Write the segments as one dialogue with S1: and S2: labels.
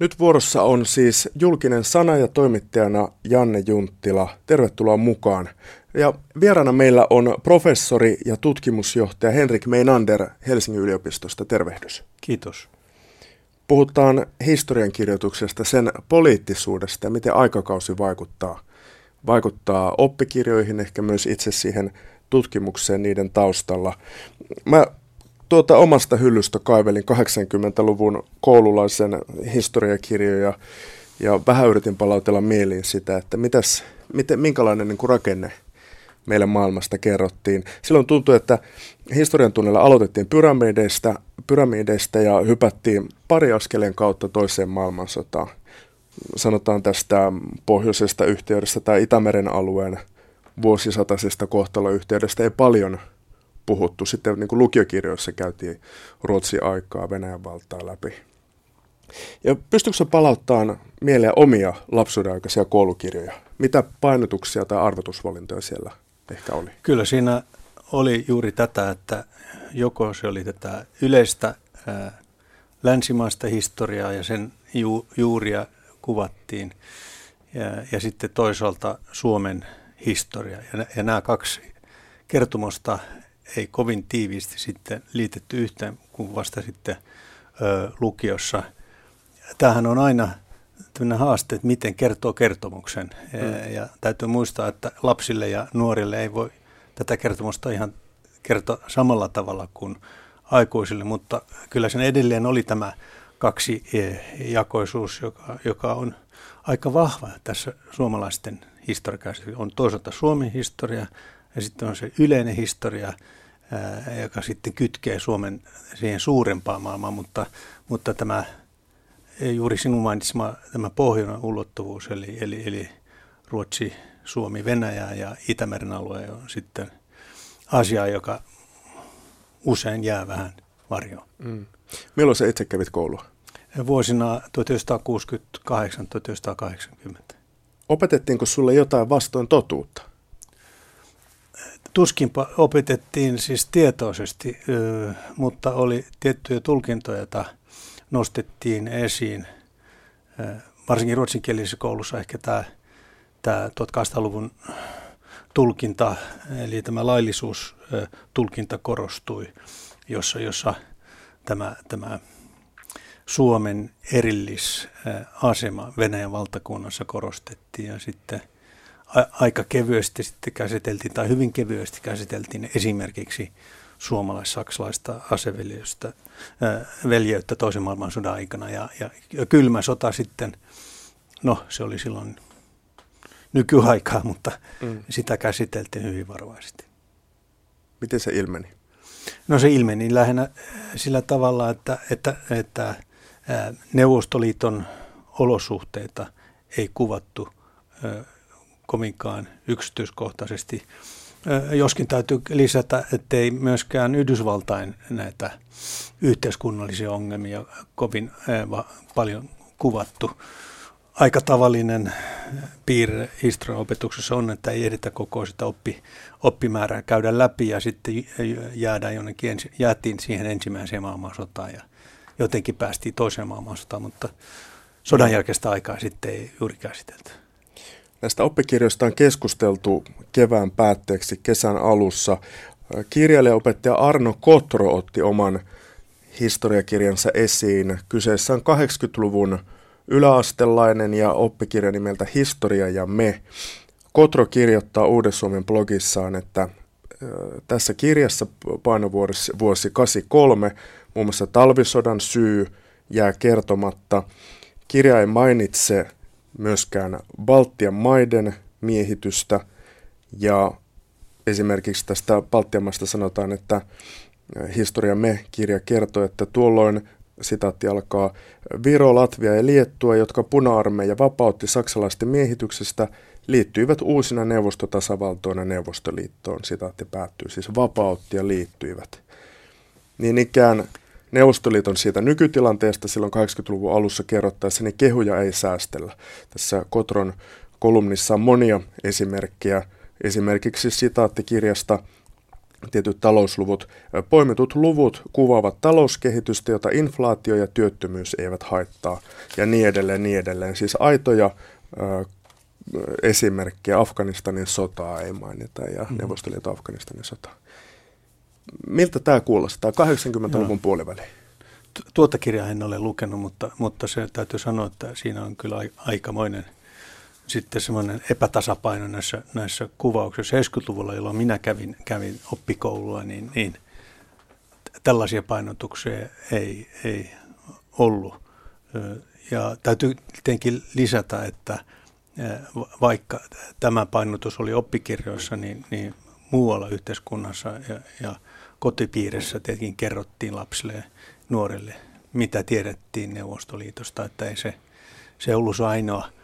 S1: Nyt vuorossa on siis julkinen sana ja toimittajana Janne Junttila. Tervetuloa mukaan. Ja vieraana meillä on professori ja tutkimusjohtaja Henrik Meinander Helsingin yliopistosta. Tervehdys.
S2: Kiitos.
S1: Puhutaan historiankirjoituksesta, sen poliittisuudesta ja miten aikakausi vaikuttaa, vaikuttaa oppikirjoihin, ehkä myös itse siihen tutkimukseen niiden taustalla. Mä tuota omasta hyllystä kaivelin 80-luvun koululaisen historiakirjoja ja vähän yritin palautella mieliin sitä, että mitäs, miten, minkälainen niin kuin rakenne meille maailmasta kerrottiin. Silloin tuntui, että historian tunnella aloitettiin pyramideista, pyramideista ja hypättiin pari askeleen kautta toiseen maailmansotaan. Sanotaan tästä pohjoisesta yhteydestä tai Itämeren alueen vuosisatasesta kohtaloyhteydestä ei paljon puhuttu. Sitten niin kuin lukiokirjoissa käytiin Ruotsin aikaa, Venäjän valtaa läpi. Ja pystyykö palauttamaan mieleen omia lapsuuden aikaisia koulukirjoja? Mitä painotuksia tai arvotusvalintoja siellä ehkä oli?
S2: Kyllä siinä oli juuri tätä, että joko se oli tätä yleistä ää, länsimaista historiaa ja sen ju, juuria kuvattiin, ja, ja sitten toisaalta Suomen historia. Ja, ja nämä kaksi kertomusta ei kovin tiiviisti sitten liitetty yhteen kuin vasta sitten ö, lukiossa. Tämähän on aina tämmöinen haaste, että miten kertoo kertomuksen. Mm. Ja täytyy muistaa, että lapsille ja nuorille ei voi tätä kertomusta ihan kertoa samalla tavalla kuin aikuisille, mutta kyllä sen edelleen oli tämä kaksi e, jakoisuus, joka, joka on aika vahva tässä suomalaisten historiassa. On toisaalta Suomen historia ja sitten on se yleinen historia, joka sitten kytkee Suomen siihen suurempaan maailmaan, mutta, mutta tämä juuri sinun mainitsema tämä pohjoinen ulottuvuus, eli, eli, eli Ruotsi, Suomi, Venäjä ja Itämeren alue on sitten asia, joka usein jää vähän varjoon. Mm.
S1: Milloin sä itse kävit koulua?
S2: Vuosina 1968-1980.
S1: Opetettiinko sulle jotain vastoin totuutta?
S2: Tuskinpa opetettiin siis tietoisesti, mutta oli tiettyjä tulkintoja, joita nostettiin esiin. Varsinkin ruotsinkielisessä koulussa ehkä tämä, tämä 1800-luvun tulkinta, eli tämä laillisuustulkinta korostui, jossa, jossa tämä, tämä Suomen erillisasema Venäjän valtakunnassa korostettiin ja sitten – aika kevyesti sitten käsiteltiin, tai hyvin kevyesti käsiteltiin esimerkiksi suomalais-saksalaista aseveljeyttä veljeyttä toisen maailmansodan aikana. Ja, ja, ja kylmä sota sitten, no se oli silloin nykyaikaa, mutta mm. sitä käsiteltiin hyvin varovaisesti.
S1: Miten se ilmeni?
S2: No se ilmeni lähinnä sillä tavalla, että, että, että Neuvostoliiton olosuhteita ei kuvattu kovinkaan yksityiskohtaisesti. Joskin täytyy lisätä, ettei myöskään Yhdysvaltain näitä yhteiskunnallisia ongelmia kovin paljon kuvattu. Aika tavallinen piirre historian opetuksessa on, että ei ehditä koko sitä oppi, oppimäärää käydä läpi ja sitten jäädään jonnekin, jäätiin siihen ensimmäiseen maailmansotaan ja jotenkin päästiin toiseen maailmansotaan, mutta sodan jälkeistä aikaa sitten ei juuri käsitelty.
S1: Näistä oppikirjoista on keskusteltu kevään päätteeksi kesän alussa. Kirjailijaopettaja Arno Kotro otti oman historiakirjansa esiin. Kyseessä on 80-luvun yläastelainen ja oppikirja nimeltä Historia ja me. Kotro kirjoittaa Uuden Suomen blogissaan, että tässä kirjassa painovuosi vuosi 83, muun muassa talvisodan syy jää kertomatta. Kirja ei mainitse myöskään Baltian maiden miehitystä ja esimerkiksi tästä Baltian maista sanotaan, että Historia me-kirja kertoo, että tuolloin sitaatti alkaa, Viro, Latvia ja Liettua, jotka puna-armeija vapautti saksalaisten miehityksestä, liittyivät uusina neuvostotasavaltoina Neuvostoliittoon. Sitaatti päättyy, siis vapautti ja liittyivät. Niin ikään Neuvostoliiton siitä nykytilanteesta silloin 80-luvun alussa kerrottaessa, niin kehuja ei säästellä. Tässä Kotron kolumnissa on monia esimerkkejä, esimerkiksi sitaattikirjasta tietyt talousluvut. Poimitut luvut kuvaavat talouskehitystä, jota inflaatio ja työttömyys eivät haittaa, ja niin edelleen, niin edelleen. Siis aitoja ö, esimerkkejä Afganistanin sotaa ei mainita ja mm. Neuvostoliiton Afganistanin sotaa. Miltä tämä kuulostaa 80-luvun no. puoliväliin?
S2: Tuota kirjaa en ole lukenut, mutta, mutta se täytyy sanoa, että siinä on kyllä aikamoinen – sitten semmoinen epätasapaino näissä, näissä kuvauksissa. 70-luvulla, jolloin minä kävin, kävin oppikoulua, niin, niin tällaisia painotuksia ei, ei ollut. Ja täytyy tietenkin lisätä, että vaikka tämä painotus oli oppikirjoissa, niin, niin muualla yhteiskunnassa ja, ja kotipiirissä tietenkin kerrottiin lapsille nuorille, mitä tiedettiin Neuvostoliitosta, että ei se, se ollut se ainoa –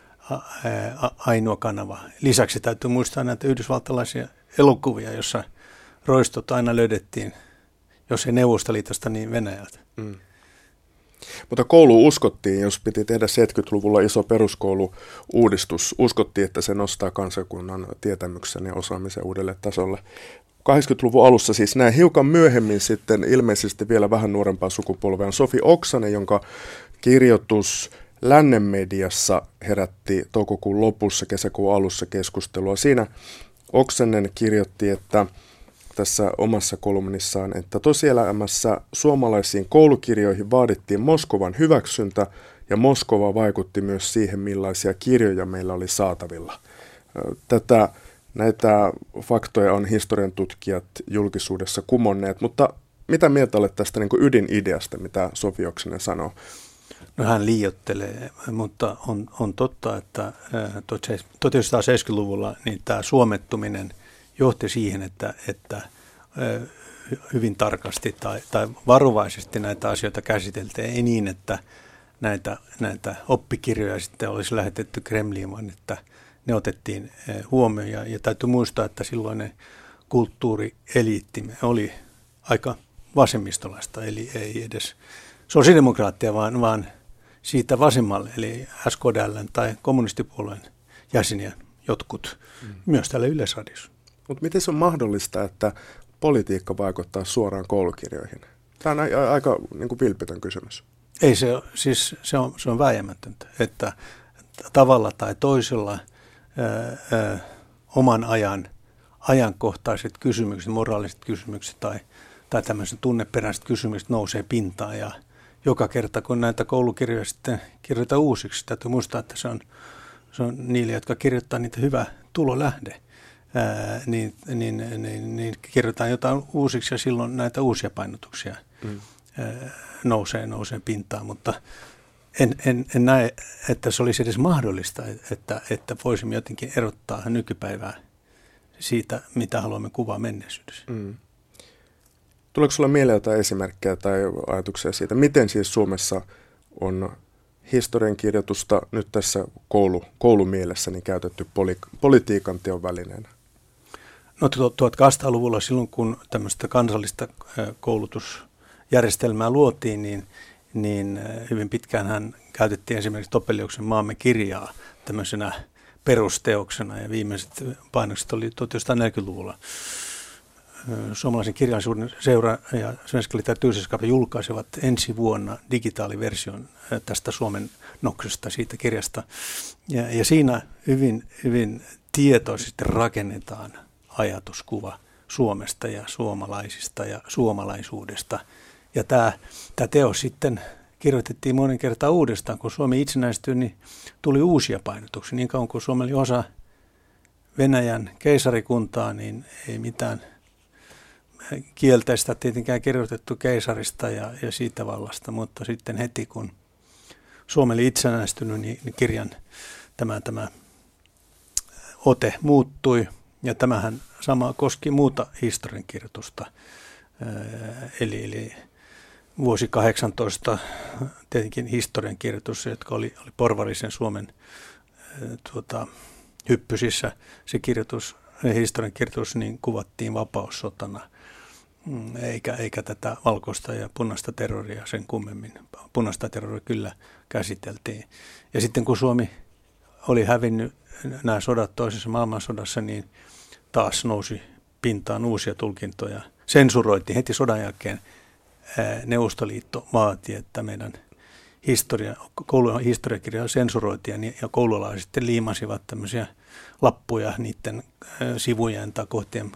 S2: ainoa kanava. Lisäksi täytyy muistaa näitä yhdysvaltalaisia elokuvia, jossa roistot aina löydettiin, jos ei Neuvostoliitosta, niin Venäjältä. Mm.
S1: Mutta koulu uskottiin, jos piti tehdä 70-luvulla iso peruskoulu-uudistus, uskottiin, että se nostaa kansakunnan tietämyksen ja osaamisen uudelle tasolle. 80-luvun alussa siis näin hiukan myöhemmin sitten ilmeisesti vielä vähän nuorempaa sukupolvea on Sofi Oksanen, jonka kirjoitus lännen mediassa herätti toukokuun lopussa, kesäkuun alussa keskustelua. Siinä Oksanen kirjoitti, että tässä omassa kolumnissaan, että tosielämässä suomalaisiin koulukirjoihin vaadittiin Moskovan hyväksyntä ja Moskova vaikutti myös siihen, millaisia kirjoja meillä oli saatavilla. Tätä, näitä faktoja on historian tutkijat julkisuudessa kumonneet, mutta mitä mieltä olet tästä niin ydinideasta, mitä Sofi Oksinen sanoo?
S2: No hän liiottelee, mutta on, on totta, että 1970-luvulla niin tämä suomettuminen johti siihen, että, että hyvin tarkasti tai, tai varovaisesti näitä asioita käsiteltiin. Ei niin, että näitä, näitä oppikirjoja sitten olisi lähetetty Kremliin, vaan että ne otettiin huomioon. Ja, ja täytyy muistaa, että silloinen kulttuurieliitti oli aika vasemmistolaista, eli ei edes sosiaalidemokraattia, vaan, vaan siitä vasemmalle, eli SKDL tai kommunistipuolueen jäseniä jotkut, mm. myös täällä Yleisradiossa.
S1: Mutta miten se on mahdollista, että politiikka vaikuttaa suoraan koulukirjoihin? Tämä on a- aika niin kuin vilpitön kysymys.
S2: Ei se, siis se on, se on väijämätöntä, että tavalla tai toisella ää, oman ajan ajankohtaiset kysymykset, moraaliset kysymykset tai, tai tämmöiset tunneperäiset kysymykset nousee pintaan ja – joka kerta, kun näitä koulukirjoja sitten kirjoitetaan uusiksi. Täytyy muistaa, että se on, se on niille, jotka kirjoittaa niitä hyvä tulolähde. Ää, niin, niin, niin, niin kirjoitetaan jotain uusiksi ja silloin näitä uusia painotuksia mm. ää, nousee, nousee pintaan, mutta en, en, en näe, että se olisi edes mahdollista, että, että voisimme jotenkin erottaa nykypäivää siitä, mitä haluamme kuvaa menneisyydessä. Mm.
S1: Tuleeko sinulla mieleen jotain esimerkkejä tai ajatuksia siitä, miten siis Suomessa on historiankirjoitusta nyt tässä koulu, koulumielessä niin käytetty poli, politiikan teon välineenä?
S2: No 1800-luvulla silloin, kun tämmöistä kansallista koulutusjärjestelmää luotiin, niin, niin hyvin pitkään hän käytettiin esimerkiksi Toppeliuksen maamme kirjaa tämmöisenä perusteoksena ja viimeiset painokset oli 1940-luvulla suomalaisen kirjallisuuden seura ja Svenska litteratursällskapet julkaisevat ensi vuonna digitaaliversion tästä Suomen noksesta siitä kirjasta. Ja, ja siinä hyvin, hyvin tietoisesti rakennetaan ajatuskuva Suomesta ja suomalaisista ja suomalaisuudesta. Ja tämä, tämä teos sitten kirjoitettiin monen kertaa uudestaan. Kun Suomi itsenäistyi, niin tuli uusia painotuksia. Niin kauan kuin Suomi oli osa Venäjän keisarikuntaa, niin ei mitään – kielteistä tietenkään kirjoitettu keisarista ja, ja siitä vallasta, mutta sitten heti kun Suomi oli itsenäistynyt, niin, niin kirjan tämä, tämä ote muuttui. Ja tämähän sama koski muuta historiankirjoitusta. Eli, eli vuosi 18 tietenkin historiankirjoitus, jotka oli, oli porvarisen Suomen tuota, hyppysissä. Se kirjoitus, historiankirjoitus, niin kuvattiin vapaussotana – Mm, eikä, eikä tätä valkoista ja punaista terroria sen kummemmin. Punaista terroria kyllä käsiteltiin. Ja sitten kun Suomi oli hävinnyt nämä sodat toisessa maailmansodassa, niin taas nousi pintaan uusia tulkintoja. Sensuroitiin heti sodan jälkeen. Neuvostoliitto vaati, että meidän historia, koulun historiakirjoja sensuroitiin ja, ja koululaiset sitten liimasivat tämmöisiä lappuja niiden sivujen tai kohtien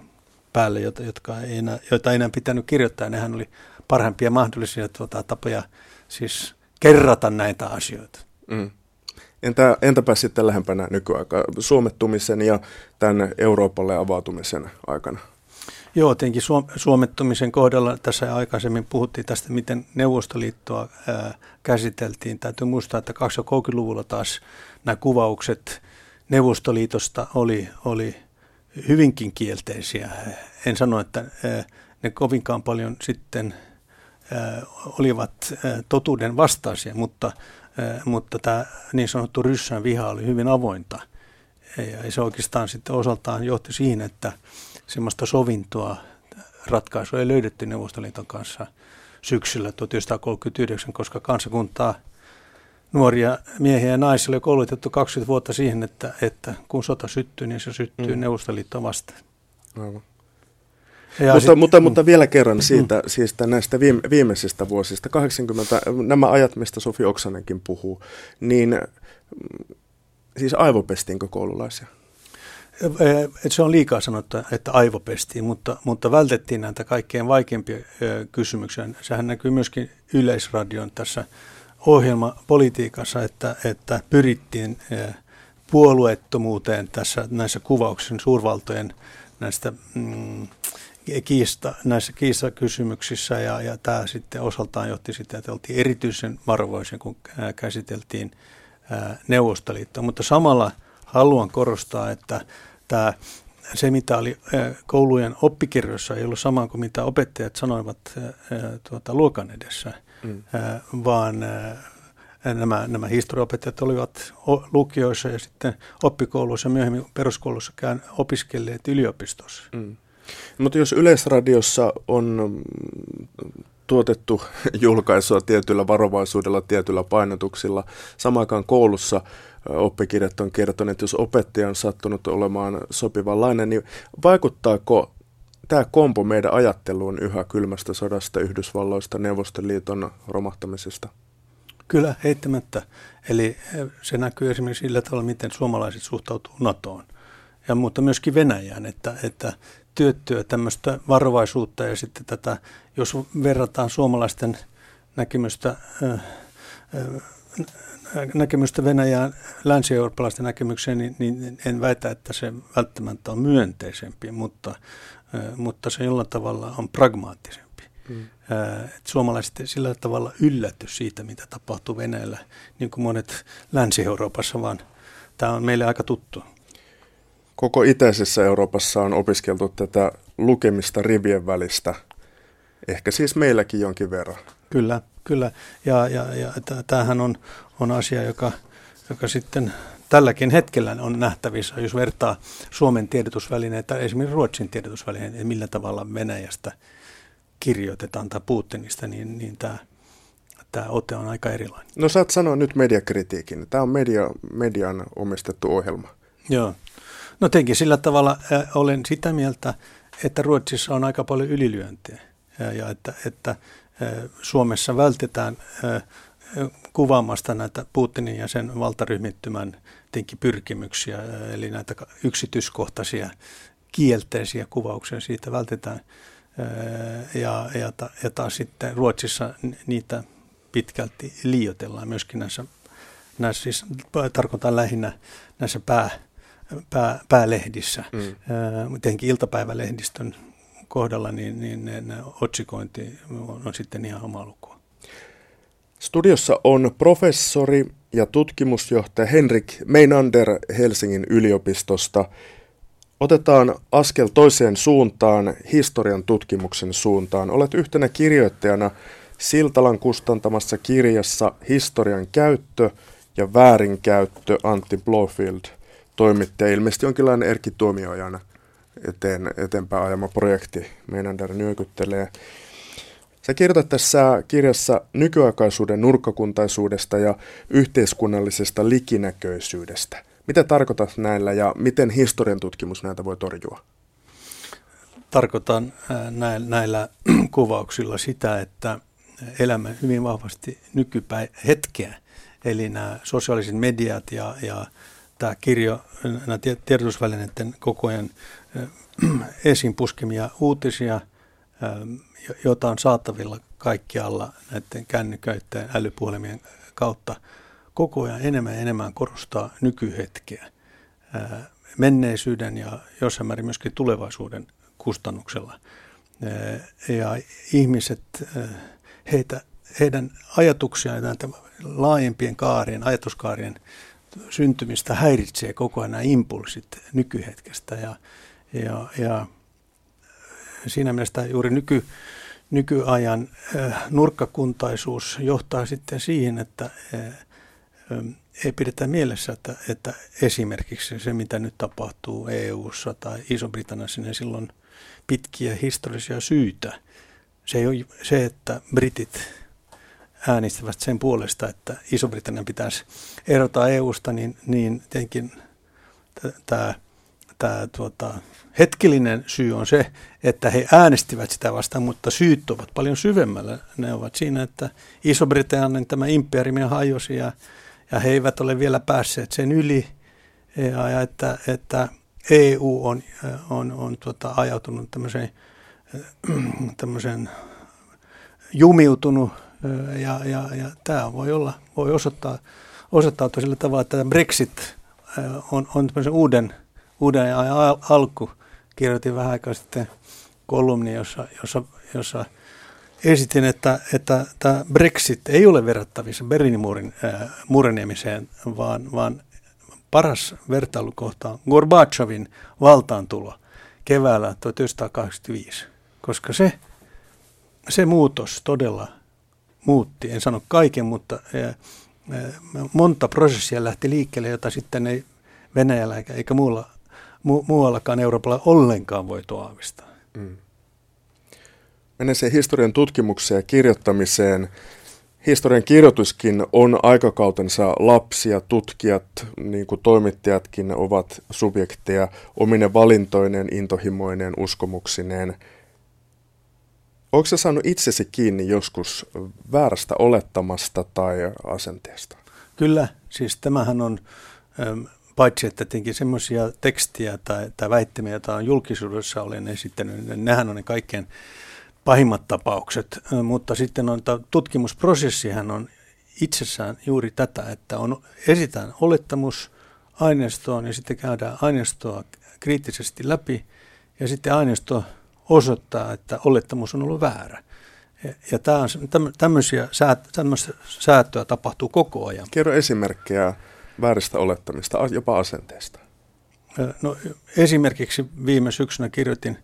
S2: päälle, joita, jotka ei enää, joita ei enää pitänyt kirjoittaa. Nehän oli parhaimpia mahdollisia tuota, tapoja siis kerrata näitä asioita. Mm.
S1: Entä, entäpä sitten lähempänä nykyaikaa, suomettumisen ja tämän Euroopalle avautumisen aikana?
S2: Joo, tietenkin suomettumisen kohdalla tässä aikaisemmin puhuttiin tästä, miten Neuvostoliittoa ää, käsiteltiin. Täytyy muistaa, että 20-luvulla taas nämä kuvaukset Neuvostoliitosta oli, oli hyvinkin kielteisiä. En sano, että ää, ne kovinkaan paljon sitten ää, olivat ää, totuuden vastaisia, mutta, ää, mutta tämä niin sanottu ryssän viha oli hyvin avointa. Ja se oikeastaan sitten osaltaan johti siihen, että semmoista sovintoa, ratkaisua ei löydetty Neuvostoliiton kanssa syksyllä 1939, koska kansakuntaa nuoria miehiä ja naisia oli koulutettu 20 vuotta siihen, että, että kun sota syttyy, niin se syttyy mm. Neuvostoliittoon vastaan.
S1: Aivan. Ja mutta, sit, mutta, mm. mutta vielä kerran siitä, mm. siis näistä viime, viimeisistä vuosista, 80, nämä ajat, mistä Sofi Oksanenkin puhuu, niin siis aivopestiinkö koululaisia?
S2: Se on liikaa sanottu, että aivopestiin, mutta, mutta vältettiin näitä kaikkein vaikeimpia kysymyksiä. Sehän näkyy myöskin Yleisradion tässä ohjelmapolitiikassa, että, että pyrittiin puolueettomuuteen tässä näissä kuvauksissa suurvaltojen näistä mm, kiista, näissä kiistakysymyksissä ja, ja tämä sitten osaltaan johti sitä, että oltiin erityisen varovaisia, kun käsiteltiin Neuvostoliittoa, mutta samalla haluan korostaa, että tämä, se, mitä oli koulujen oppikirjoissa, ei ollut sama kuin mitä opettajat sanoivat tuota, luokan edessä, mm. vaan nämä, nämä historiaopettajat olivat lukioissa ja sitten oppikouluissa ja myöhemmin peruskoulussa käyn opiskelleet yliopistossa. Mm.
S1: Mutta jos Yleisradiossa on tuotettu julkaisua tietyllä varovaisuudella, tietyllä painotuksilla, samaan koulussa oppikirjat on kertonut, että jos opettaja on sattunut olemaan sopivanlainen, niin vaikuttaako tämä kompo meidän ajatteluun yhä kylmästä sodasta, Yhdysvalloista, Neuvostoliiton romahtamisesta?
S2: Kyllä, heittämättä. Eli se näkyy esimerkiksi sillä tavalla, miten suomalaiset suhtautuu NATOon, ja, mutta myöskin Venäjään, että, että työttyä tämmöistä varovaisuutta ja sitten tätä, jos verrataan suomalaisten näkemystä näkemystä Venäjään länsi-eurooppalaisten näkemykseen, niin, niin en väitä, että se välttämättä on myönteisempi, mutta, mutta se jollain tavalla on pragmaattisempi. Mm. Suomalaiset sillä tavalla yllätty siitä, mitä tapahtuu Venäjällä, niin kuin monet Länsi-Euroopassa, vaan tämä on meille aika tuttu.
S1: Koko itäisessä Euroopassa on opiskeltu tätä lukemista rivien välistä, ehkä siis meilläkin jonkin verran.
S2: Kyllä, kyllä. Ja, ja, ja tämähän on, on asia, joka, joka sitten tälläkin hetkellä on nähtävissä, jos vertaa Suomen tiedotusvälineitä, esimerkiksi Ruotsin tiedotusvälineitä, millä tavalla Venäjästä kirjoitetaan tai Putinista, niin, niin tämä, tämä ote on aika erilainen.
S1: No saat sanoa nyt mediakritiikin. Tämä on media, median omistettu ohjelma.
S2: Joo. No tietenkin sillä tavalla äh, olen sitä mieltä, että Ruotsissa on aika paljon ylilyöntiä ja, ja että, että Suomessa vältetään kuvaamasta näitä Putinin ja sen valtaryhmittymän pyrkimyksiä, eli näitä yksityiskohtaisia kielteisiä kuvauksia siitä vältetään. Ja, ja, ja taas sitten Ruotsissa niitä pitkälti liioitellaan myöskin näissä, näissä siis tarkoitan lähinnä näissä pää, pää, päälehdissä. Mm. Tietenkin iltapäivälehdistön kohdalla niin, niin ne, ne otsikointi on, on sitten ihan oma luku.
S1: Studiossa on professori ja tutkimusjohtaja Henrik Meinander Helsingin yliopistosta. Otetaan askel toiseen suuntaan, historian tutkimuksen suuntaan. Olet yhtenä kirjoittajana Siltalan kustantamassa kirjassa Historian käyttö ja väärinkäyttö Antti Blofield toimittaja, ilmeisesti jonkinlainen Erkki Tuomioajana eteen, eteenpäin ajama projekti Meinander nyökyttelee. Sä kirjoitat tässä kirjassa nykyaikaisuuden nurkkakuntaisuudesta ja yhteiskunnallisesta likinäköisyydestä. Mitä tarkoitat näillä ja miten historian tutkimus näitä voi torjua?
S2: tarkoitan näillä kuvauksilla sitä, että elämme hyvin vahvasti nykypähetkeä. Eli nämä sosiaaliset mediat ja, ja tämä kirjo, nämä tiedotusvälineiden koko ajan esiin puskemia uutisia, joita on saatavilla kaikkialla näiden kännyköiden älypuhelimien kautta, koko ajan enemmän ja enemmän korostaa nykyhetkeä menneisyyden ja jossain määrin myöskin tulevaisuuden kustannuksella. Ja ihmiset, heitä, heidän ajatuksiaan laajempien kaarien, ajatuskaarien syntymistä häiritsee koko ajan nämä impulssit nykyhetkestä. Ja, ja, ja siinä mielessä juuri nyky, nykyajan nurkkakuntaisuus johtaa sitten siihen, että ei pidetä mielessä, että, että esimerkiksi se, mitä nyt tapahtuu EU-ssa tai Iso-Britanniassa, niin silloin pitkiä historiallisia syitä. Se, ei ole, se, että britit äänestävät sen puolesta, että Iso-Britannian pitäisi erota EU-sta, niin, niin tietenkin tämä tämä tuota, hetkellinen syy on se, että he äänestivät sitä vastaan, mutta syyt ovat paljon syvemmällä. Ne ovat siinä, että Iso-Britannian tämä imperiumi hajosi ja ja he eivät ole vielä päässeet sen yli, ja, ja että, että EU on, on, on tuota, ajautunut tämmöiseen, tämmöiseen jumiutunut, ja, ja, ja tämä voi olla, voi osoittaa, osoittautua sillä tavalla, että Brexit on, on tämmöisen uuden, uuden ajan alku. Kirjoitin vähän aikaa sitten kolumni, jossa, jossa, jossa – esitin, että, että tämä Brexit ei ole verrattavissa Berliinin muurin äh, murenemiseen, vaan, vaan paras vertailukohta on Gorbachevin valtaantulo keväällä 1985, koska se, se muutos todella muutti, en sano kaiken, mutta äh, monta prosessia lähti liikkeelle, jota sitten ei Venäjällä eikä, muualla, mu, muuallakaan Euroopalla ollenkaan voitu aavistaa. Mm
S1: sen historian tutkimukseen ja kirjoittamiseen. Historian kirjoituskin on aikakautensa lapsia, tutkijat, niin kuin toimittajatkin ovat subjekteja omine valintoineen, intohimoineen, uskomuksineen. Onko se saanut itsesi kiinni joskus väärästä olettamasta tai asenteesta?
S2: Kyllä, siis tämähän on paitsi että tietenkin semmoisia tekstiä tai, tai väittämiä, joita on julkisuudessa olen esittänyt, niin nehän on ne kaikkein pahimmat tapaukset, mutta sitten on, tutkimusprosessihan on itsessään juuri tätä, että on, esitään olettamus aineistoon ja sitten käydään aineistoa kriittisesti läpi ja sitten aineisto osoittaa, että olettamus on ollut väärä. Ja tämä on, tämmöisiä tämmöistä säätöä tapahtuu koko ajan.
S1: Kerro esimerkkejä vääristä olettamista, jopa asenteesta.
S2: No, esimerkiksi viime syksynä kirjoitin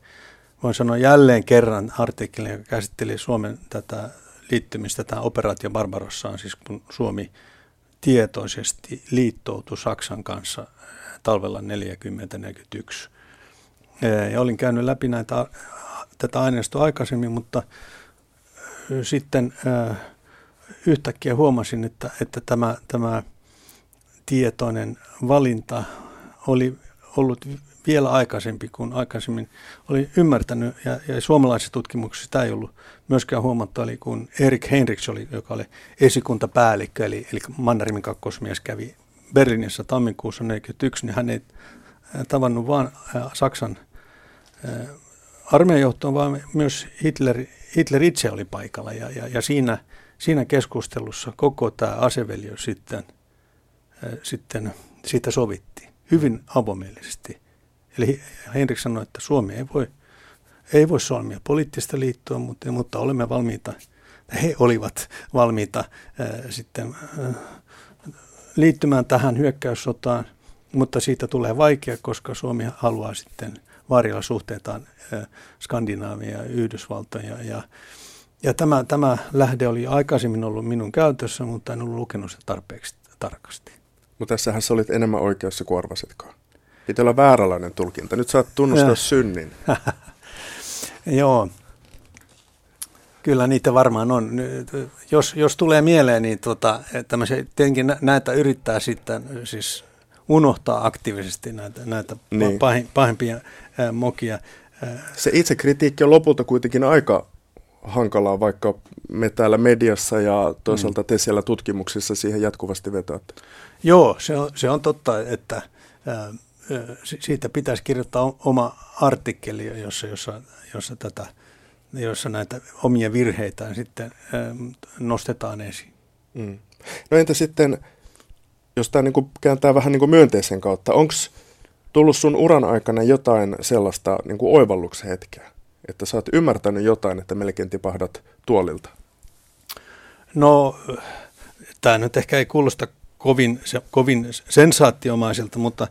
S2: voin sanoa jälleen kerran artikkelin, joka käsitteli Suomen tätä liittymistä tähän operaatio Barbarossaan, siis kun Suomi tietoisesti liittoutui Saksan kanssa talvella 40-41. Ja olin käynyt läpi näitä, tätä aineistoa aikaisemmin, mutta sitten yhtäkkiä huomasin, että, että tämä, tämä tietoinen valinta oli ollut vielä aikaisempi kuin aikaisemmin. Oli ymmärtänyt, ja, ja suomalaisissa tutkimuksissa tämä ei ollut myöskään huomattu, eli kun Erik Heinrichs oli, joka oli esikuntapäällikkö, eli, eli Mannerimin kakkosmies kävi Berliinissä tammikuussa 1941, niin hän ei tavannut vain Saksan armeijanjohtoon, vaan myös Hitler, Hitler itse oli paikalla, ja, ja, ja siinä, siinä keskustelussa koko tämä aseveljo sitten, sitten siitä sovittiin hyvin avomielisesti. Eli Henrik sanoi, että Suomi ei voi, ei voi solmia poliittista liittoa, mutta, mutta olemme valmiita, he olivat valmiita ää, sitten ää, liittymään tähän hyökkäyssotaan, mutta siitä tulee vaikea, koska Suomi haluaa sitten varjella suhteitaan Skandinaavia ja Yhdysvaltoja. Ja, ja, tämä, tämä lähde oli aikaisemmin ollut minun käytössä, mutta en ollut lukenut sitä tarpeeksi tarkasti.
S1: Mutta tässähän sä olit enemmän oikeassa kuin arvasitkaan. Piti olla vääränlainen tulkinta. Nyt saat tunnustaa ja. synnin.
S2: Joo. Kyllä niitä varmaan on. Jos, jos tulee mieleen, niin tota, tietenkin näitä yrittää sitten siis unohtaa aktiivisesti näitä, näitä niin. pahimpia ää, mokia.
S1: Se itse kritiikki on lopulta kuitenkin aika hankalaa, vaikka me täällä mediassa ja toisaalta te siellä tutkimuksissa siihen jatkuvasti vetoatte.
S2: Joo, se on, se on totta, että ää, siitä pitäisi kirjoittaa oma artikkeli, jossa, jossa, jossa, tätä, jossa näitä omia virheitä sitten ää, nostetaan esiin. Mm.
S1: No entä sitten, jos tämä niin kääntää vähän niin myönteisen kautta, onko tullut sun uran aikana jotain sellaista niin oivalluksen hetkeä? että sä oot ymmärtänyt jotain, että melkein tipahdat tuolilta?
S2: No, tämä nyt ehkä ei kuulosta kovin, se, kovin sensaattiomaiselta, mutta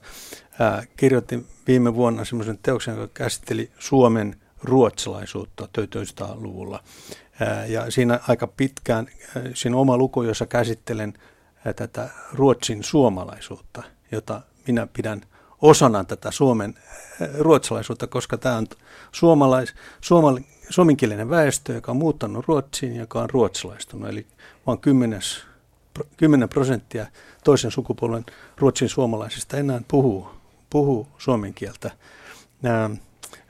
S2: ää, kirjoitin viime vuonna semmoisen teoksen, joka käsitteli Suomen ruotsalaisuutta 1900-luvulla. Ää, ja siinä aika pitkään, ää, siinä oma luku, jossa käsittelen tätä Ruotsin suomalaisuutta, jota minä pidän – osana tätä Suomen eh, ruotsalaisuutta, koska tämä on suomalais, suomal, suomenkielinen väestö, joka on muuttanut Ruotsiin, joka on ruotsalaistunut. Eli vain 10, 10 prosenttia toisen sukupolven Ruotsin suomalaisista enää puhuu, puhuu suomen kieltä. Ää,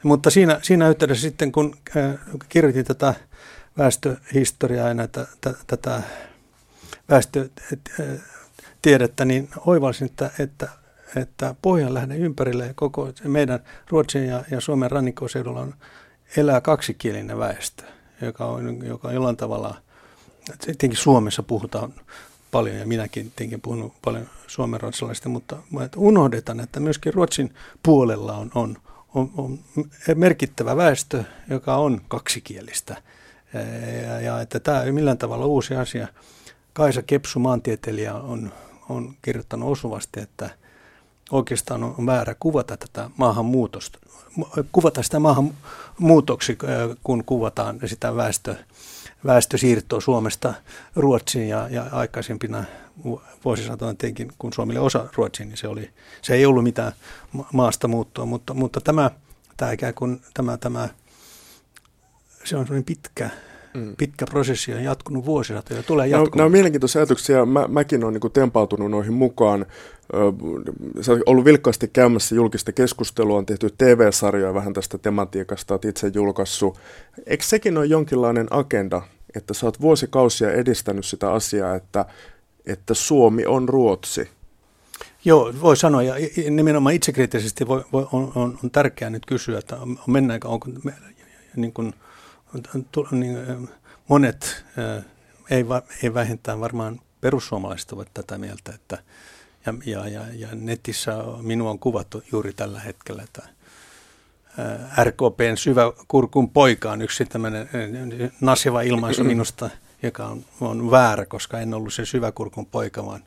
S2: mutta siinä, siinä yhteydessä sitten, kun ää, kirjoitin tätä väestöhistoriaa ja näitä, tätä väestötiedettä, niin oivalsin, että, että että Pohjanlähden ympärille koko meidän Ruotsin ja, ja Suomen rannikkoseudulla on, elää kaksikielinen väestö, joka on, joka on jollain tavalla, tietenkin Suomessa puhutaan paljon ja minäkin tietenkin puhun paljon suomen ruotsalaisista, mutta unohdetaan, että myöskin Ruotsin puolella on, on, on, on merkittävä väestö, joka on kaksikielistä. Ja, ja että tämä ei millään tavalla uusi asia. Kaisa Kepsu, maantieteilijä, on, on kirjoittanut osuvasti, että – oikeastaan on väärä kuvata tätä maahanmuutosta, kuvata sitä maahanmuutoksi, äh, kun kuvataan sitä väestö, väestösiirtoa Suomesta Ruotsiin ja, ja aikaisempina vuosisatoina tietenkin, kun Suomi oli osa Ruotsiin, niin se, oli, se ei ollut mitään maasta muuttoa, mutta, mutta tämä, tämä ikään kuin tämä, tämä se on sellainen pitkä, mm. pitkä prosessi on jatkunut vuosisatoja ja tulee jatkumaan.
S1: Nämä on mielenkiintoisia ajatuksia. Mä, mäkin olen niin tempautunut noihin mukaan. Se on ollut vilkkaasti käymässä julkista keskustelua, on tehty TV-sarjoja vähän tästä tematiikasta, olet itse julkaissut. Eikö sekin ole jonkinlainen agenda, että sä oot vuosikausia edistänyt sitä asiaa, että, että Suomi on Ruotsi?
S2: Joo, voi sanoa, ja nimenomaan itsekriittisesti voi, voi, on, on, on tärkeää nyt kysyä, että mennäänkö, onko niin kuin, niin, monet, ei, ei vähintään varmaan perussuomalaiset ovat tätä mieltä, että ja, ja, ja, ja netissä minua on kuvattu juuri tällä hetkellä, että RKPn syvä kurkun poika on yksi tämmöinen naseva ilmaisu minusta, joka on, on väärä, koska en ollut se syväkurkun poika, vaan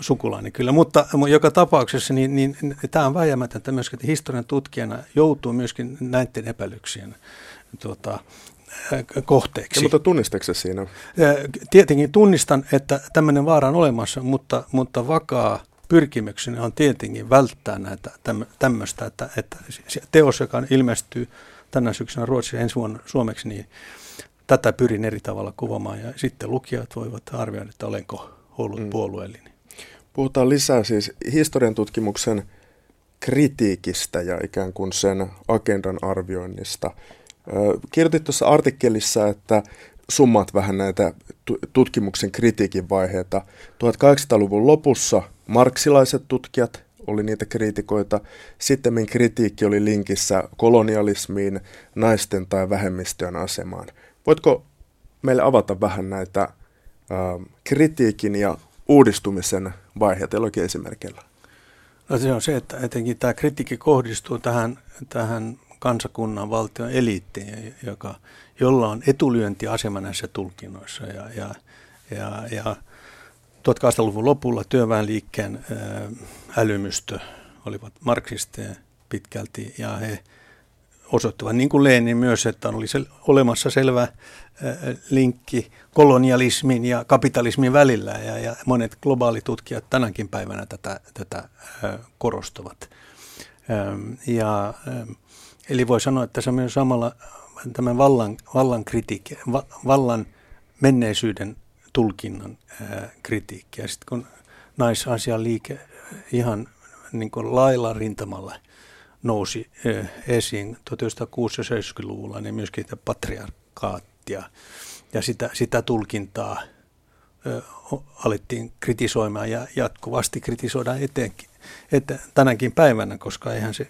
S2: sukulaani kyllä. Mutta joka tapauksessa niin, niin, niin tämä on väijämätöntä myöskin, että historian tutkijana joutuu myöskin näiden epäilyksien tuota, kohteeksi.
S1: Ja, mutta tunnistatko siinä?
S2: Tietenkin tunnistan, että tämmöinen vaara on olemassa, mutta, mutta vakaa pyrkimykseni on tietenkin välttää näitä tämmöistä, että, että teos, joka ilmestyy tänä syksynä Ruotsissa ensi vuonna suomeksi, niin tätä pyrin eri tavalla kuvaamaan ja sitten lukijat voivat arvioida, että olenko ollut mm. puolueellinen.
S1: Puhutaan lisää siis historian tutkimuksen kritiikistä ja ikään kuin sen agendan arvioinnista. Kirjoitit tuossa artikkelissa, että summat vähän näitä tutkimuksen kritiikin vaiheita. 1800-luvun lopussa marksilaiset tutkijat oli niitä kriitikoita. Sitten kritiikki oli linkissä kolonialismiin, naisten tai vähemmistöjen asemaan. Voitko meille avata vähän näitä äh, kritiikin ja uudistumisen vaiheita jollakin esimerkillä?
S2: No se on se, että etenkin tämä kritiikki kohdistuu tähän, tähän kansakunnan valtion eliittiin, joka, jolla on etulyöntiasema näissä tulkinnoissa. Ja, ja, ja, ja 1800-luvun lopulla työväenliikkeen älymystö olivat marksisteja pitkälti ja he osoittivat, niin kuin Lenin myös, että oli sel- olemassa selvä linkki kolonialismin ja kapitalismin välillä ja, ja monet globaalitutkijat tänäkin päivänä tätä, tätä korostavat. Ja Eli voi sanoa, että se on myös samalla tämän vallan, vallan kritiikki, va, vallan menneisyyden tulkinnan ää, kritiikki. Ja sitten kun naisasian liike ihan niin kuin lailla rintamalla nousi esiin 1960-70-luvulla, niin myöskin patriarkaattia ja sitä, sitä tulkintaa alettiin kritisoimaan ja jatkuvasti kritisoidaan eteenkin, että tänäkin päivänä, koska eihän se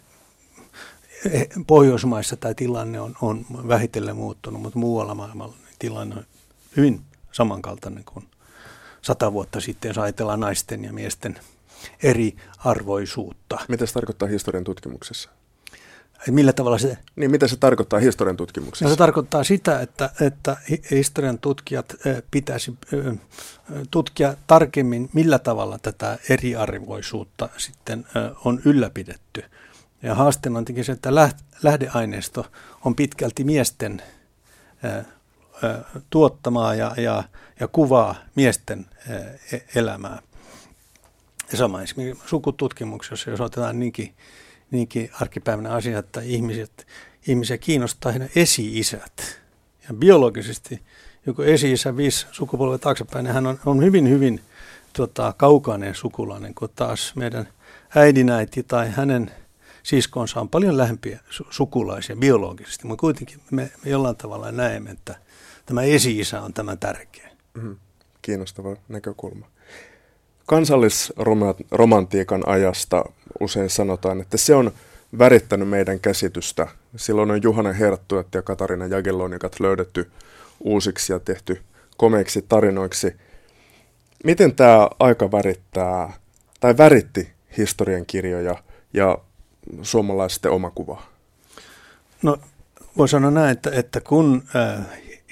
S2: Pohjoismaissa tämä tilanne on, on vähitellen muuttunut, mutta muualla maailmalla tilanne on hyvin samankaltainen kuin sata vuotta sitten, jos ajatellaan naisten ja miesten eri arvoisuutta.
S1: Mitä se tarkoittaa historian tutkimuksessa?
S2: Millä tavalla se...
S1: Niin, mitä se tarkoittaa historian tutkimuksessa?
S2: No, se tarkoittaa sitä, että, että historian tutkijat pitäisi tutkia tarkemmin, millä tavalla tätä eriarvoisuutta sitten on ylläpidetty. Ja haasteena on se, että lähdeaineisto on pitkälti miesten tuottamaa ja, ja, ja kuvaa miesten e-, elämää. Ja sama esimerkiksi sukututkimuksessa, jos otetaan niinkin, niinkin arkipäivänä asia, että ihmiset, ihmisiä kiinnostaa heidän esi-isät. Ja biologisesti joku esi-isä viisi sukupolvea taaksepäin, hän on, on hyvin, hyvin tota, kaukainen sukulainen, kun taas meidän äidinäiti tai hänen siskonsa on paljon lähempiä su- sukulaisia biologisesti, mutta kuitenkin me, me jollain tavalla näemme, että tämä esi-isä on tämä tärkeä. Mm,
S1: kiinnostava näkökulma. Kansallisromantiikan ajasta usein sanotaan, että se on värittänyt meidän käsitystä. Silloin on Juhana Herttuet ja Katarina Jagellonikat löydetty uusiksi ja tehty komeiksi tarinoiksi. Miten tämä aika värittää, tai väritti historiankirjoja ja suomalaisten omakuvaa?
S2: No voi sanoa näin, että, että kun äh,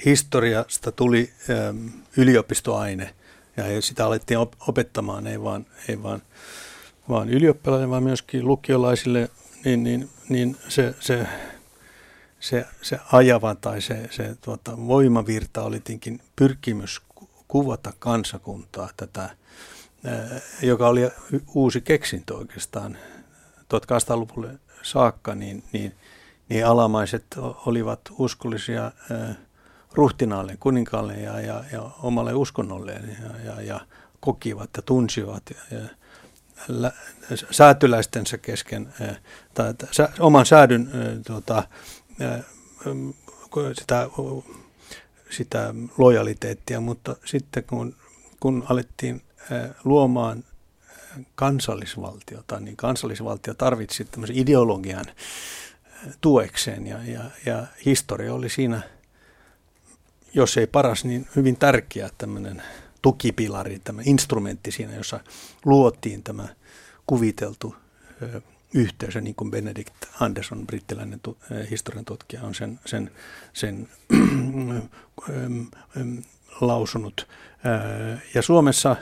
S2: historiasta tuli äh, yliopistoaine – ja sitä alettiin opettamaan, ei vaan, ei vaan, vaan ylioppilaille, vaan myöskin lukiolaisille, niin, niin, niin se, se, se, se ajava tai se, se tuota, voimavirta oli tinkin pyrkimys kuvata kansakuntaa, tätä, joka oli uusi keksintö oikeastaan 1800-luvulle saakka, niin, niin, niin alamaiset olivat uskollisia ruhtinaalle, kuninkaalle ja, ja, ja omalle uskonnolleen ja, ja, ja kokivat ja tunsivat ja, ja lä, säätyläistensä kesken tai sä, oman säädyn tuota, sitä, sitä lojaliteettia, mutta sitten kun, kun alettiin luomaan kansallisvaltiota, niin kansallisvaltio tarvitsi tämmöisen ideologian tuekseen ja, ja, ja historia oli siinä – jos ei paras, niin hyvin tärkeä tämmöinen tukipilari, tämä instrumentti siinä, jossa luotiin tämä kuviteltu ö, yhteys, niin kuin Benedict Anderson, brittiläinen tu, ö, historian tutkija, on sen, sen, sen lausunut. ja Suomessa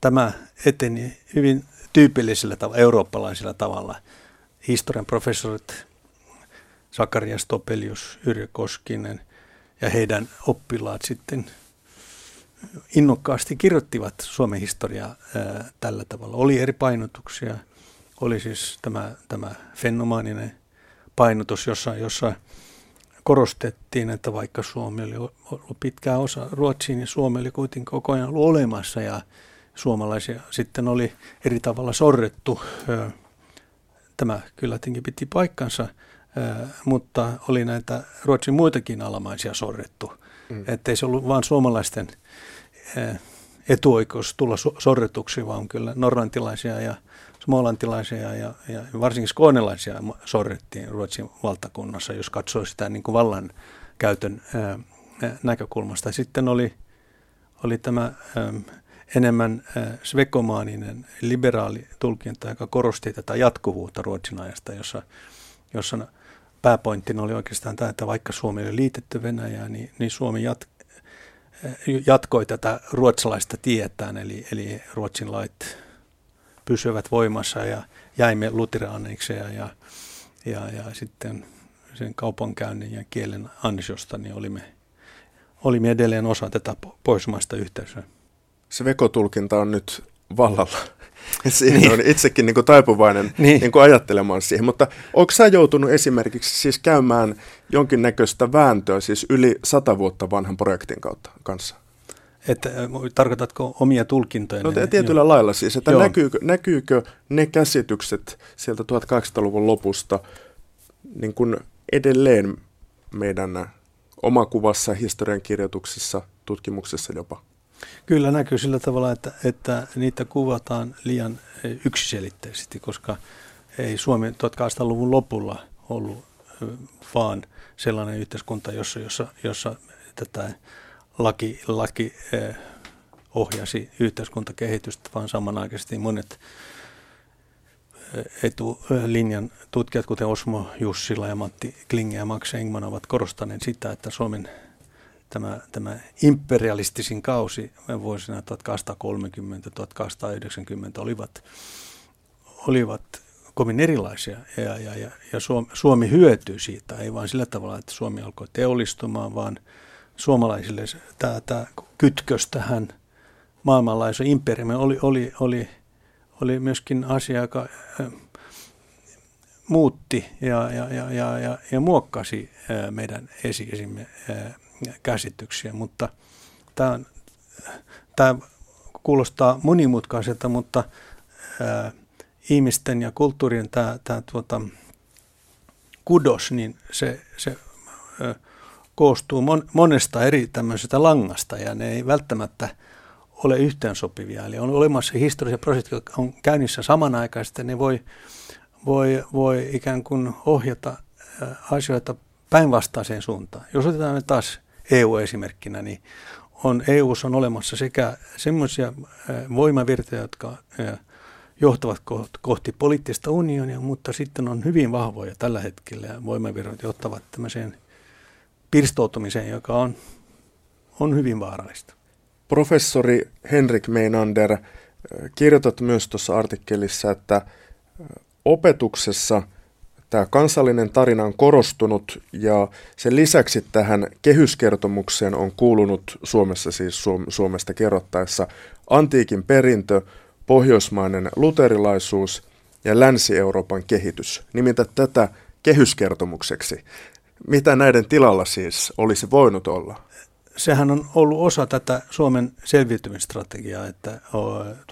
S2: tämä eteni hyvin tyypillisellä tavalla, eurooppalaisella tavalla. Historian professorit Sakarias Topelius, Yrjö Koskinen – ja heidän oppilaat sitten innokkaasti kirjoittivat Suomen historiaa tällä tavalla. Oli eri painotuksia. Oli siis tämä, tämä fenomaaninen painotus, jossa, jossa korostettiin, että vaikka Suomi oli ollut pitkää osa Ruotsiin, niin Suomi oli kuitenkin koko ajan ollut olemassa ja suomalaisia sitten oli eri tavalla sorrettu. Tämä kyllä tietenkin piti paikkansa, mutta oli näitä Ruotsin muitakin alamaisia sorrettu. Mm. Että ei se ollut vain suomalaisten etuoikeus tulla sorretuksi, vaan kyllä norrantilaisia ja smolantilaisia ja, ja varsinkin skoonelaisia sorrettiin Ruotsin valtakunnassa, jos katsoi sitä niin kuin vallan käytön näkökulmasta. Sitten oli, oli tämä enemmän ää, svekomaaninen liberaali tulkinta, joka korosti tätä jatkuvuutta Ruotsin ajasta, jossa, jossa pääpointtina oli oikeastaan tämä, että vaikka Suomi oli liitetty Venäjään, niin, niin Suomi jat, jatkoi tätä ruotsalaista tietään, eli, eli Ruotsin lait pysyvät voimassa ja jäimme luteraaneiksi ja, ja, ja, ja sitten sen kaupankäynnin ja kielen ansiosta niin olimme, olimme edelleen osa tätä pohjoismaista yhteisöä.
S1: Se vekotulkinta on nyt vallalla. Siihen niin. on itsekin niin kuin taipuvainen niin. Niin kuin ajattelemaan siihen. Mutta onko sä joutunut esimerkiksi siis käymään jonkinnäköistä vääntöä siis yli sata vuotta vanhan projektin kautta kanssa?
S2: Että tarkoitatko omia tulkintoja?
S1: No tietyllä jo. lailla siis, että näkyykö, näkyykö ne käsitykset sieltä 1800-luvun lopusta niin kuin edelleen meidän omakuvassa, historiankirjoituksissa, tutkimuksessa jopa?
S2: Kyllä näkyy sillä tavalla, että, että niitä kuvataan liian yksiselitteisesti, koska ei Suomi 1800-luvun lopulla ollut vaan sellainen yhteiskunta, jossa, jossa, jossa tätä laki, laki eh, ohjasi yhteiskuntakehitystä, vaan samanaikaisesti monet etulinjan tutkijat, kuten Osmo Jussila ja Matti Klinge ja Max Engman, ovat korostaneet sitä, että Suomen tämä, tämä imperialistisin kausi vuosina 1830-1890 olivat, olivat kovin erilaisia ja, ja, ja, ja Suomi, Suomi hyötyy siitä, ei vain sillä tavalla, että Suomi alkoi teollistumaan, vaan suomalaisille tämä, tämä kytkös tähän maailmanlaajuisen imperiumiin oli, oli, oli, oli myöskin asia, joka muutti ja, ja, ja, ja, ja, ja muokkasi meidän esi-esimme käsityksiä, mutta tämä, tämä kuulostaa monimutkaiselta, mutta ää, ihmisten ja kulttuurien tämä, tämä tuota, kudos, niin se, se ää, koostuu mon, monesta eri tämmöisestä langasta ja ne ei välttämättä ole yhteensopivia. Eli on olemassa historiallisia prosessit, jotka on käynnissä samanaikaisesti, ne voi, voi, voi ikään kuin ohjata asioita päinvastaiseen suuntaan. Jos otetaan taas EU-esimerkkinä, niin on, EU on olemassa sekä semmoisia voimavirtoja, jotka johtavat kohti poliittista unionia, mutta sitten on hyvin vahvoja tällä hetkellä voimavirrat johtavat tämmöiseen pirstoutumiseen, joka on, on hyvin vaarallista.
S1: Professori Henrik Meinander, kirjoitat myös tuossa artikkelissa, että opetuksessa – Tämä kansallinen tarina on korostunut ja sen lisäksi tähän kehyskertomukseen on kuulunut Suomessa siis Suomesta kerrottaessa antiikin perintö, pohjoismainen luterilaisuus ja Länsi-Euroopan kehitys. Nimitä tätä kehyskertomukseksi. Mitä näiden tilalla siis olisi voinut olla?
S2: Sehän on ollut osa tätä Suomen selviytymistrategiaa, että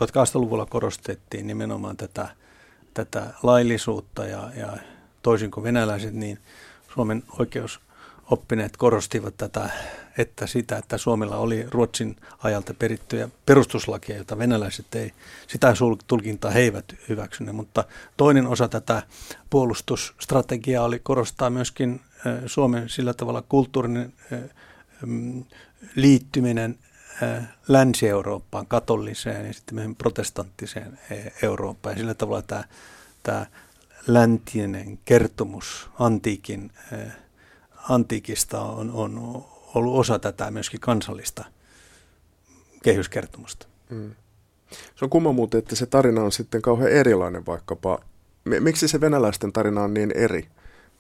S2: 1800-luvulla korostettiin nimenomaan tätä, tätä laillisuutta ja, ja toisin kuin venäläiset, niin Suomen oikeusoppineet korostivat tätä, että sitä, että Suomella oli Ruotsin ajalta perittyjä perustuslakia, jota venäläiset ei, sitä tulkintaa he eivät hyväksyneet. Mutta toinen osa tätä puolustusstrategiaa oli korostaa myöskin Suomen sillä tavalla kulttuurinen mm, liittyminen Länsi-Eurooppaan, katolliseen ja sitten protestanttiseen Eurooppaan. Ja sillä tavalla tämä, tämä läntinen kertomus antiikin, äh, antiikista on, on ollut osa tätä myöskin kansallista kehyskertomusta. Mm.
S1: Se on kumma muuten, että se tarina on sitten kauhean erilainen vaikkapa. Miksi se venäläisten tarina on niin eri?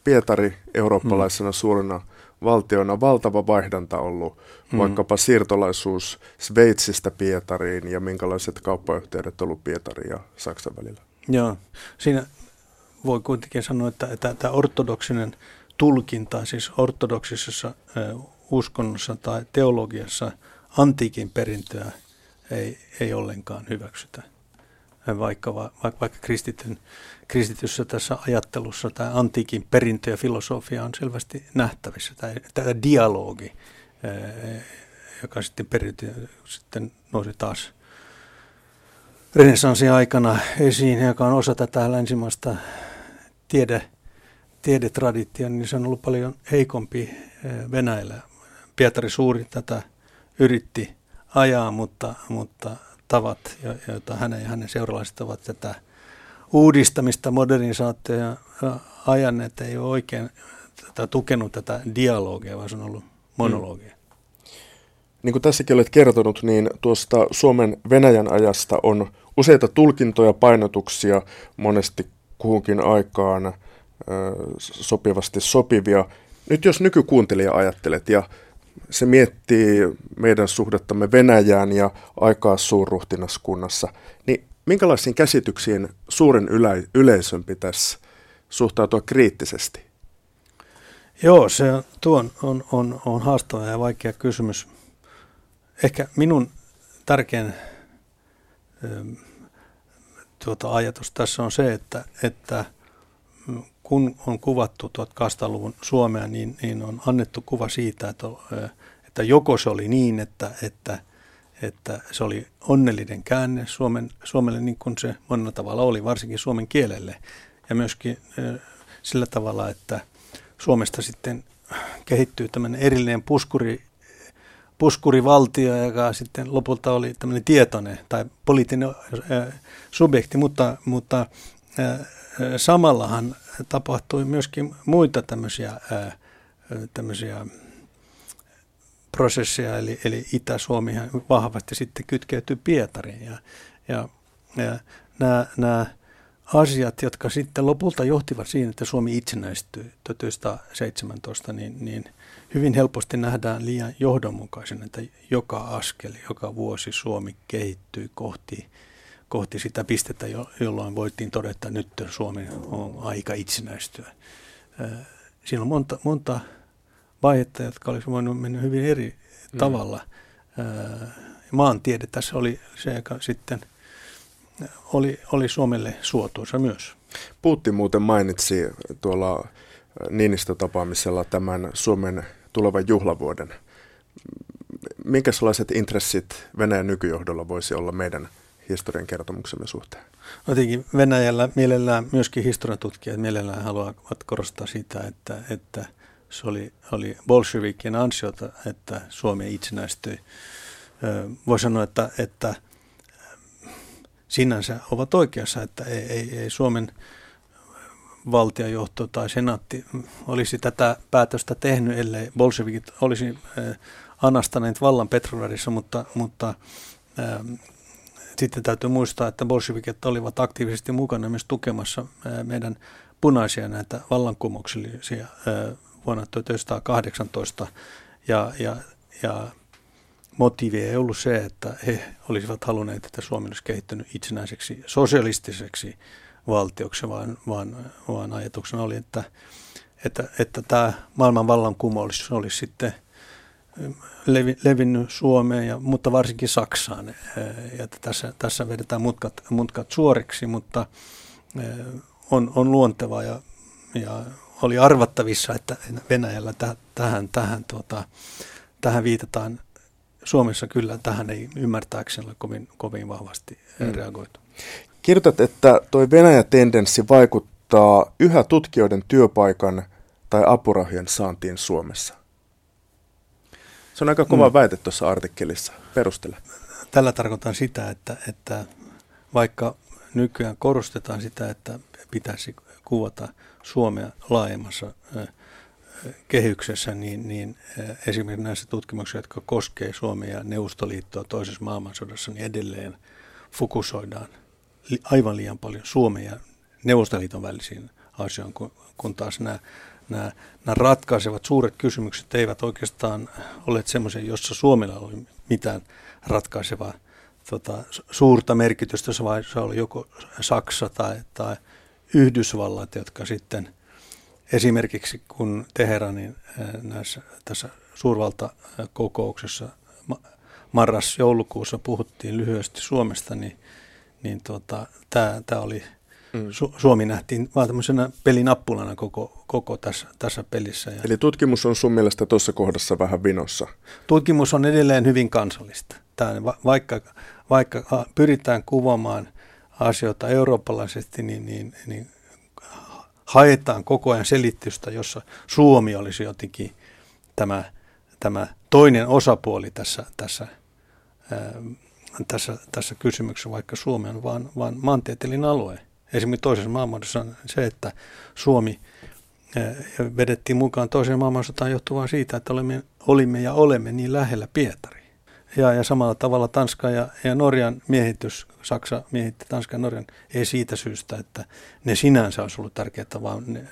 S1: Pietari eurooppalaisena mm. suurena valtiona valtava vaihdanta ollut, mm. vaikkapa siirtolaisuus Sveitsistä Pietariin ja minkälaiset kauppayhteydet ollut Pietarin ja Saksan välillä.
S2: Joo, siinä voi kuitenkin sanoa, että, tämä ortodoksinen tulkinta, siis ortodoksisessa uskonnossa tai teologiassa antiikin perintöä ei, ei ollenkaan hyväksytä. Vaikka, vaikka, vaikka kristityn, kristityssä tässä ajattelussa tämä antiikin perintö ja filosofia on selvästi nähtävissä. Tämä, tämä dialogi, joka sitten periytyi, sitten nousi taas renessanssin aikana esiin, joka on osa tätä länsimaista tiede, tiedetraditio, niin se on ollut paljon heikompi eh, Venäjällä. Pietari Suuri tätä yritti ajaa, mutta, mutta tavat, joita hänen ja hänen seuralaiset ovat tätä uudistamista, modernisaatioa ajanneet, ei ole oikein tätä, tukenut tätä dialogia, vaan se on ollut monologia. Mm.
S1: Niin kuin tässäkin olet kertonut, niin tuosta Suomen Venäjän ajasta on useita tulkintoja, painotuksia, monesti kuhunkin aikaan sopivasti sopivia. Nyt jos nykykuuntelija ajattelet ja se miettii meidän suhdettamme Venäjään ja aikaa suurruhtinaskunnassa, niin minkälaisiin käsityksiin suuren ylä- yleisön pitäisi suhtautua kriittisesti?
S2: Joo, se tuo on, on, on, on haastava ja vaikea kysymys. ehkä minun tärkein tuota, ajatus tässä on se, että, että kun on kuvattu 1800-luvun Suomea, niin, niin on annettu kuva siitä, että, että joko se oli niin, että, että, että se oli onnellinen käänne Suomen, Suomelle niin kuin se monella tavalla oli, varsinkin suomen kielelle. Ja myöskin sillä tavalla, että Suomesta sitten kehittyy tämmöinen erillinen puskuri, puskurivaltio, joka sitten lopulta oli tämmöinen tietoinen tai poliittinen äh, subjekti, mutta, mutta äh, samallahan tapahtui myöskin muita tämmöisiä, äh, tämmöisiä prosesseja, eli, eli Itä-Suomi vahvasti sitten kytkeytyi Pietariin. Ja, ja, ja nämä, nämä asiat, jotka sitten lopulta johtivat siihen, että Suomi itsenäistyi 1917, niin, niin hyvin helposti nähdään liian johdonmukaisen, että joka askel, joka vuosi Suomi kehittyy kohti, kohti sitä pistettä, jolloin voitiin todeta, että nyt Suomi on aika itsenäistyä. Siinä on monta, monta vaihetta, jotka olisi voinut mennä hyvin eri mm. tavalla. Maantiede tässä oli se, joka sitten – oli, oli Suomelle suotuisa myös.
S1: Putin muuten mainitsi tuolla Niinistö-tapaamisella tämän Suomen tulevan juhlavuoden. Minkälaiset intressit Venäjän nykyjohdolla voisi olla meidän historian kertomuksemme suhteen?
S2: Jotenkin Venäjällä mielellään myöskin historian tutkijat mielellään haluavat korostaa sitä, että, että se oli, oli bolshevikien ansiota, että Suomi itsenäistyi. Voi sanoa, että, että sinänsä ovat oikeassa, että ei, ei, ei Suomen valtiojohto tai senaatti olisi tätä päätöstä tehnyt, ellei bolshevikit olisi anastaneet vallan Petrogradissa, mutta, mutta äh, sitten täytyy muistaa, että bolshevikit olivat aktiivisesti mukana myös tukemassa äh, meidän punaisia näitä vallankumouksellisia äh, vuonna 1918 ja, ja, ja motiivi ei ollut se, että he olisivat halunneet, että Suomi olisi kehittynyt itsenäiseksi sosialistiseksi valtioksi, vaan, vaan, vaan ajatuksena oli, että, että, että tämä maailman vallankumous olisi sitten levi, levinnyt Suomeen, ja, mutta varsinkin Saksaan. Ja tässä, tässä vedetään mutkat, mutkat suoriksi, mutta on, on luontevaa ja, ja oli arvattavissa, että Venäjällä täh, tähän, tähän, tuota, tähän viitataan Suomessa kyllä tähän ei ymmärtääkseni ole kovin, kovin vahvasti mm. reagoitu.
S1: Kirjoitat, että tuo Venäjä-tendenssi vaikuttaa yhä tutkijoiden työpaikan tai apurahojen saantiin Suomessa. Se on aika kova mm. väite tuossa artikkelissa. Perustele.
S2: Tällä tarkoitan sitä, että, että vaikka nykyään korostetaan sitä, että pitäisi kuvata Suomea laajemmassa kehyksessä, niin, niin esimerkiksi näissä tutkimuksissa, jotka koskee Suomea ja Neuvostoliittoa toisessa maailmansodassa, niin edelleen fokusoidaan aivan liian paljon Suomen ja Neuvostoliiton välisiin asioihin, kun, kun taas nämä, nämä, nämä ratkaisevat suuret kysymykset eivät oikeastaan ole semmoisia, jossa Suomella oli mitään ratkaisevaa tota, suurta merkitystä, vaan se oli joko Saksa tai, tai Yhdysvallat, jotka sitten – Esimerkiksi kun Teheranin näissä, tässä suurvaltakokouksessa marras-joulukuussa puhuttiin lyhyesti Suomesta, niin, niin tota, tämä oli, mm. Su, Suomi nähtiin vaan tämmöisenä pelinappulana koko, koko tässä, tässä pelissä. Ja
S1: Eli tutkimus on sun mielestä tuossa kohdassa vähän vinossa?
S2: Tutkimus on edelleen hyvin kansallista. Tämä, vaikka, vaikka pyritään kuvaamaan asioita eurooppalaisesti, niin, niin, niin haetaan koko ajan selitystä, jossa Suomi olisi jotenkin tämä, tämä toinen osapuoli tässä, tässä, ää, tässä, tässä kysymyksessä, vaikka Suomi on vain, vain maantieteellinen alue. Esimerkiksi toisessa maailmansossa on se, että Suomi ää, vedettiin mukaan toiseen maailmansotaan johtuvaan siitä, että olemme, olimme ja olemme niin lähellä Pietari. Ja, ja samalla tavalla Tanska ja, ja Norjan miehitys, Saksa miehitti Tanskan ja Norjan, ei siitä syystä, että ne sinänsä olisi ollut tärkeää, vaan ne,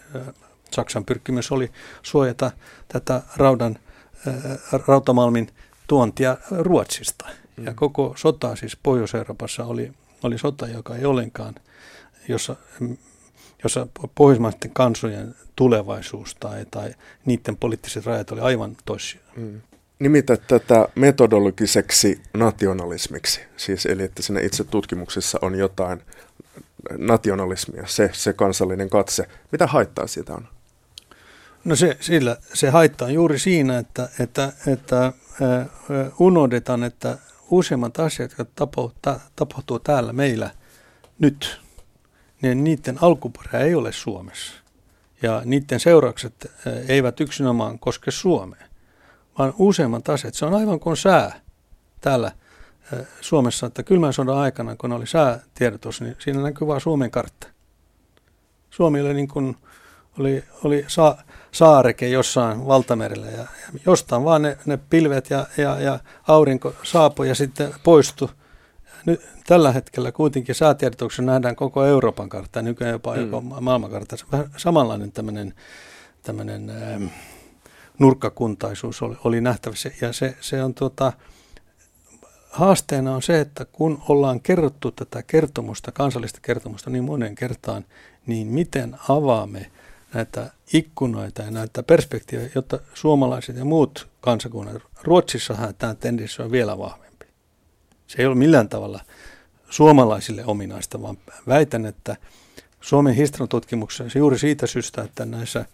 S2: Saksan pyrkimys oli suojata tätä raudan, rautamalmin tuontia Ruotsista. Mm. Ja koko sota siis Pohjois-Euroopassa oli, oli sota, joka ei ollenkaan, jossa, jossa pohjoismaisten kansojen tulevaisuus tai, tai niiden poliittiset rajat oli aivan toisia. Mm.
S1: nimitä tätä metodologiseksi nationalismiksi, siis eli että siinä itse tutkimuksessa on jotain nationalismia, se, se kansallinen katse. Mitä haittaa siitä on?
S2: No se, sillä, se haittaa juuri siinä, että, että, että unohdetaan, että useimmat asiat, jotka tapahtuu, täällä meillä nyt, niin niiden alkuperä ei ole Suomessa. Ja niiden seuraukset eivät yksinomaan koske Suomea, vaan useimmat asiat. Se on aivan kuin sää täällä Suomessa, että kylmän sodan aikana, kun oli säätiedotus, niin siinä näkyy vain Suomen kartta. Suomi oli niin kuin, oli, oli sa, saareke jossain valtamerellä ja, ja jostain vaan ne, ne pilvet ja, ja, ja aurinko saapui ja sitten poistui. Nyt, tällä hetkellä kuitenkin säätiedotuksessa nähdään koko Euroopan kartta ja nykyään jopa mm. maailmankartta. Vähän samanlainen tämmöinen, tämmöinen ähm, nurkkakuntaisuus oli, oli nähtävissä ja se, se on tuota, haasteena on se, että kun ollaan kerrottu tätä kertomusta, kansallista kertomusta niin monen kertaan, niin miten avaamme näitä ikkunoita ja näitä perspektiivejä, jotta suomalaiset ja muut kansakunnat, Ruotsissahan tämä tendenssi on vielä vahvempi. Se ei ole millään tavalla suomalaisille ominaista, vaan väitän, että Suomen historiantutkimuksessa juuri siitä syystä, että näissä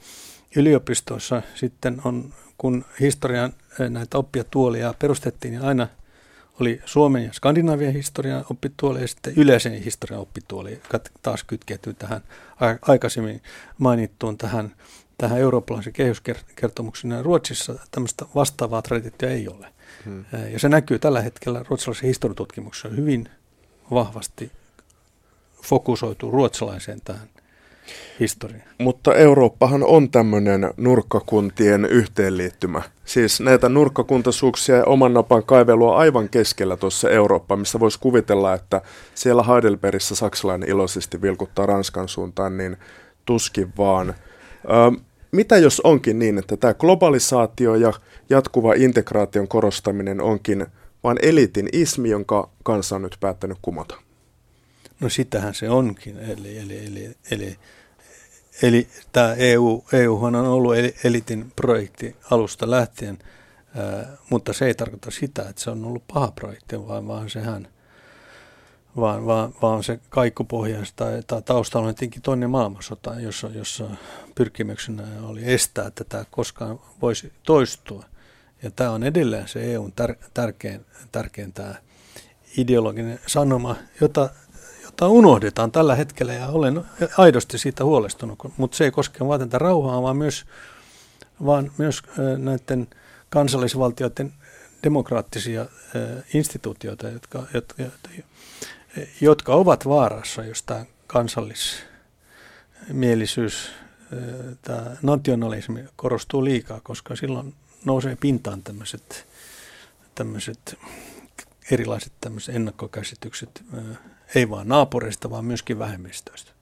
S2: yliopistoissa sitten on, kun historian näitä oppijatuolia perustettiin, niin aina oli Suomen ja Skandinavian historian oppituoli ja sitten yleisen historian oppituoli, joka taas kytkeytyy tähän aikaisemmin mainittuun tähän, tähän eurooppalaisen kehyskertomukseen. Ruotsissa tämmöistä vastaavaa traditioa ei ole. Hmm. Ja se näkyy tällä hetkellä ruotsalaisen historiatutkimuksessa hyvin vahvasti fokusoitu ruotsalaiseen tähän historia.
S1: Mutta Eurooppahan on tämmöinen nurkkakuntien yhteenliittymä. Siis näitä nurkkakuntaisuuksia ja oman napan kaivelua aivan keskellä tuossa Eurooppa, missä voisi kuvitella, että siellä Heidelbergissä saksalainen iloisesti vilkuttaa Ranskan suuntaan, niin tuskin vaan. Ö, mitä jos onkin niin, että tämä globalisaatio ja jatkuva integraation korostaminen onkin vain elitin ismi, jonka kansa on nyt päättänyt kumota?
S2: No sitähän se onkin. Eli, eli, eli, eli Eli tämä EU, EUhan on ollut elitin projekti alusta lähtien, mutta se ei tarkoita sitä, että se on ollut paha projekti, vaan, vaan sehän vaan, vaan, vaan se kaikkupohjaista tai taustalla on tietenkin toinen maailmansota, jossa, jossa pyrkimyksenä oli estää, että tämä koskaan voisi toistua. Ja tämä on edelleen se EUn tär, tärkein, tärkein tämä ideologinen sanoma, jota jota unohdetaan tällä hetkellä ja olen aidosti siitä huolestunut, mutta se ei koske vain tätä rauhaa, vaan myös, vaan myös näiden kansallisvaltioiden demokraattisia instituutioita, jotka, jotka, jotka ovat vaarassa, jos tämä kansallismielisyys, tämä nationalismi korostuu liikaa, koska silloin nousee pintaan tämmöiset, tämmöiset erilaiset tämmöiset ennakkokäsitykset ei vain naapureista, vaan myöskin vähemmistöistä.